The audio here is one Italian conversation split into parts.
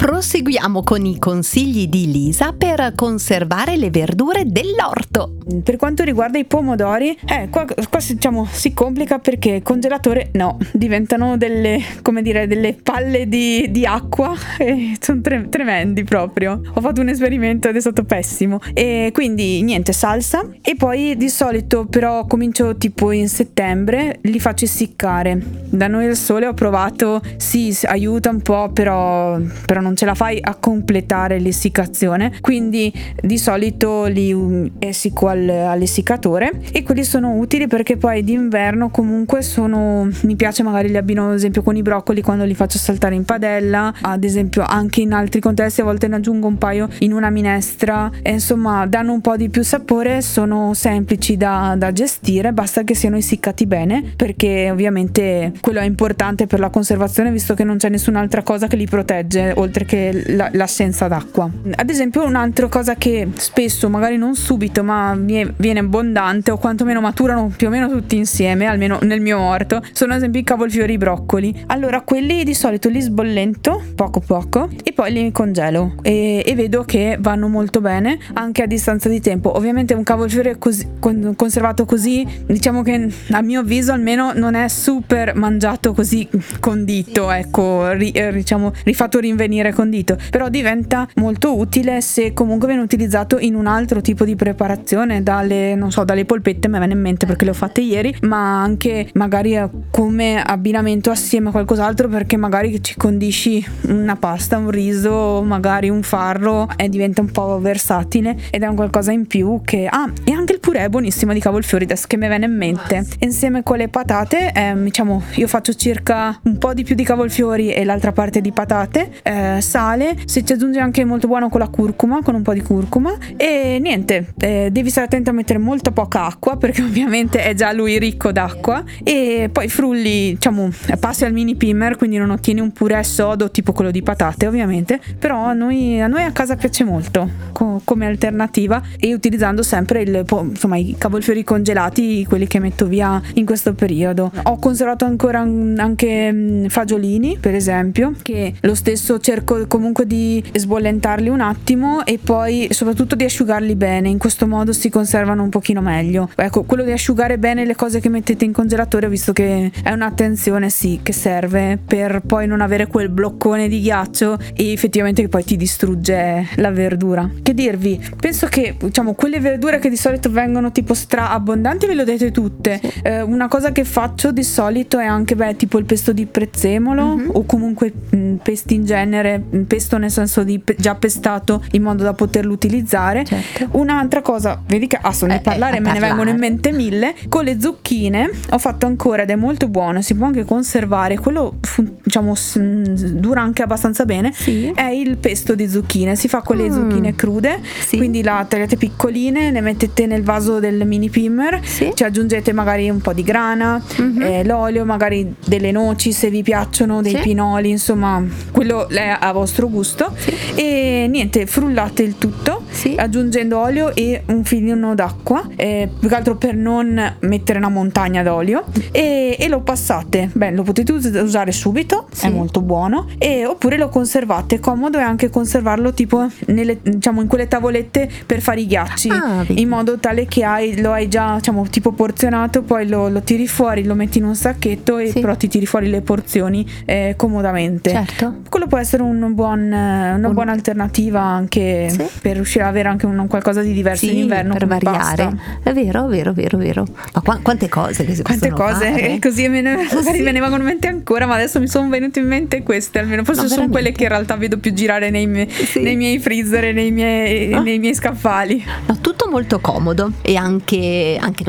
Proseguiamo con i consigli di Lisa per conservare le verdure dell'orto. Per quanto riguarda i pomodori, eh, qua, qua diciamo, si complica perché congelatore no, diventano delle, come dire, delle palle di, di acqua e sono tre, tremendi proprio. Ho fatto un esperimento ed è stato pessimo. E quindi niente, salsa. E poi di solito però comincio tipo in settembre, li faccio essiccare. Da noi il sole ho provato, sì, aiuta un po', però, però non ce la fai a completare l'essiccazione. Quindi di solito li essicco al, all'essiccatore e quelli sono utili perché poi d'inverno comunque sono mi piace magari li abbino ad esempio con i broccoli quando li faccio saltare in padella ad esempio anche in altri contesti a volte ne aggiungo un paio in una minestra e insomma danno un po' di più sapore sono semplici da, da gestire basta che siano essiccati bene perché ovviamente quello è importante per la conservazione visto che non c'è nessun'altra cosa che li protegge oltre la, l'assenza d'acqua ad esempio un'altra cosa che spesso magari non subito ma viene abbondante o quantomeno maturano più o meno tutti insieme, almeno nel mio orto, sono ad esempio i cavolfiori e i broccoli. Allora quelli di solito li sbollento poco poco e poi li congelo e, e vedo che vanno molto bene anche a distanza di tempo. Ovviamente un cavolfiore così, conservato così, diciamo che a mio avviso almeno non è super mangiato così condito, ecco, ri, eh, diciamo rifatto rinvenire condito, però diventa molto utile se comunque viene utilizzato in un altro tipo di preparazione dalle, non so, dalle polpette, mi viene in mente perché le ho fatte ieri, ma anche magari eh, come abbinamento assieme a qualcos'altro perché magari ci condisci una pasta, un riso, magari un farro e diventa un po' versatile ed è un qualcosa in più che... Ah, e anche il purè buonissimo di cavolfiori, adesso che mi viene in mente. Insieme con le patate, eh, diciamo, io faccio circa un po' di più di cavolfiori e l'altra parte di patate, eh, sale, se ci aggiunge anche molto buono con la curcuma, con un po' di curcuma. E niente, eh, devi stare attento a mettere molto poca acqua perché ovviamente è già lui ricco d'acqua. E poi frulli, diciamo, passi al mini pimmer quindi non ottieni un purè sodo tipo quello di patate ovviamente, però a noi a, noi a casa piace molto co- come alternativa e utilizzando sempre il, insomma, i cavolfiori congelati, quelli che metto via in questo periodo. Ho conservato ancora anche fagiolini per esempio che lo stesso cerco comunque di sbollentarli un attimo e poi soprattutto di asciugarli bene, in questo modo si conservano un pochino meglio. Ecco, quello di asciugare bene le cose che mettete in congelatore, visto che è un'attenzione sì che serve per poi non avere quel bloccone di ghiaccio e effettivamente che poi ti distrugge la verdura. Che dirvi? Penso che diciamo quelle verdure che di solito vengono tipo stra abbondanti ve le ho dette tutte. Sì. Eh, una cosa che faccio di solito è anche beh, tipo il pesto di prezzemolo mm-hmm. o comunque mh, pesti in genere, pesto nel senso di pe- già pestato in modo da poterlo utilizzare. Certo. Un'altra cosa, vedi che ah, ne eh, parlare eh, me parlare. ne vengono in mente mille. Con le zucchine ho fatto ancora ed è molto buono, si può anche conservare, quello diciamo dura anche abbastanza bene. Sì. È il pesto di zucchine, si fa con le mm. zucchine crude, sì. quindi la tagliate piccoline, le mettete nel vaso del mini pimmer, sì. ci aggiungete magari un po' di grana, mm-hmm. eh, l'olio, magari delle noci se vi piacciono, dei sì. pinoli, insomma, quello è a vostro gusto. E niente, frullate il tutto, aggiungendo olio e un filino d'acqua, eh, più che altro per non mettere una montagna d'olio e, e lo passate. Beh, lo potete usare subito, sì. è molto buono, e, oppure lo conservate. Comodo è anche conservarlo tipo nelle, diciamo, in quelle tavolette per fare i ghiacci, ah, in modo tale che hai, lo hai già diciamo, tipo porzionato, poi lo, lo, tiri fuori, lo metti in un sacchetto e sì. però ti tiri fuori le porzioni eh, comodamente. Certo. Quello può essere un buon, una un... buona alternativa anche sì. per riuscire ad avere anche un, qualcosa di diverso in inverno. Per variare. Basta. È vero, vero, vero, vero. Ma qu- quante cose che si quante cose, fare? così me ne, magari sì. me ne vengono in mente ancora, ma adesso mi sono venute in mente queste, almeno forse no, sono quelle che in realtà vedo più girare nei, mie, sì. nei miei freezer e nei miei, ah. nei miei scaffali. No, tutto molto comodo e anche, anche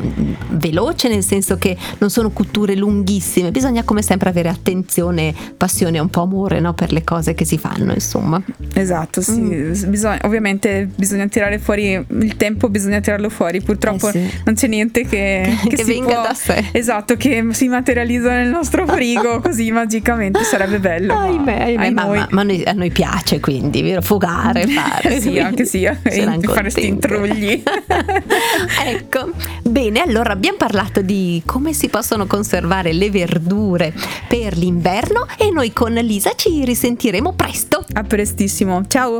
veloce, nel senso che non sono cotture lunghissime, bisogna come sempre avere attenzione, passione e un po' amore no, per le cose che si fanno, insomma. Esatto, sì, mm. bisogna, ovviamente bisogna tirare fuori il tempo, bisogna tirarlo fuori. Purtroppo Eh sì. non c'è niente che, Che si venga può- da sé. Esatto, che si materializza nel nostro frigo così magicamente sarebbe bello. ma Ahimè, ahimè, ai ma, ma- ma noi- a noi piace quindi, vero? Fugare, fare. sì, anche sì, eh, fare sti contente. intrugli. ecco, bene, allora abbiamo parlato di come si possono conservare le verdure per l'inverno e noi con Lisa ci risentiremo presto. A prestissimo. Ciao.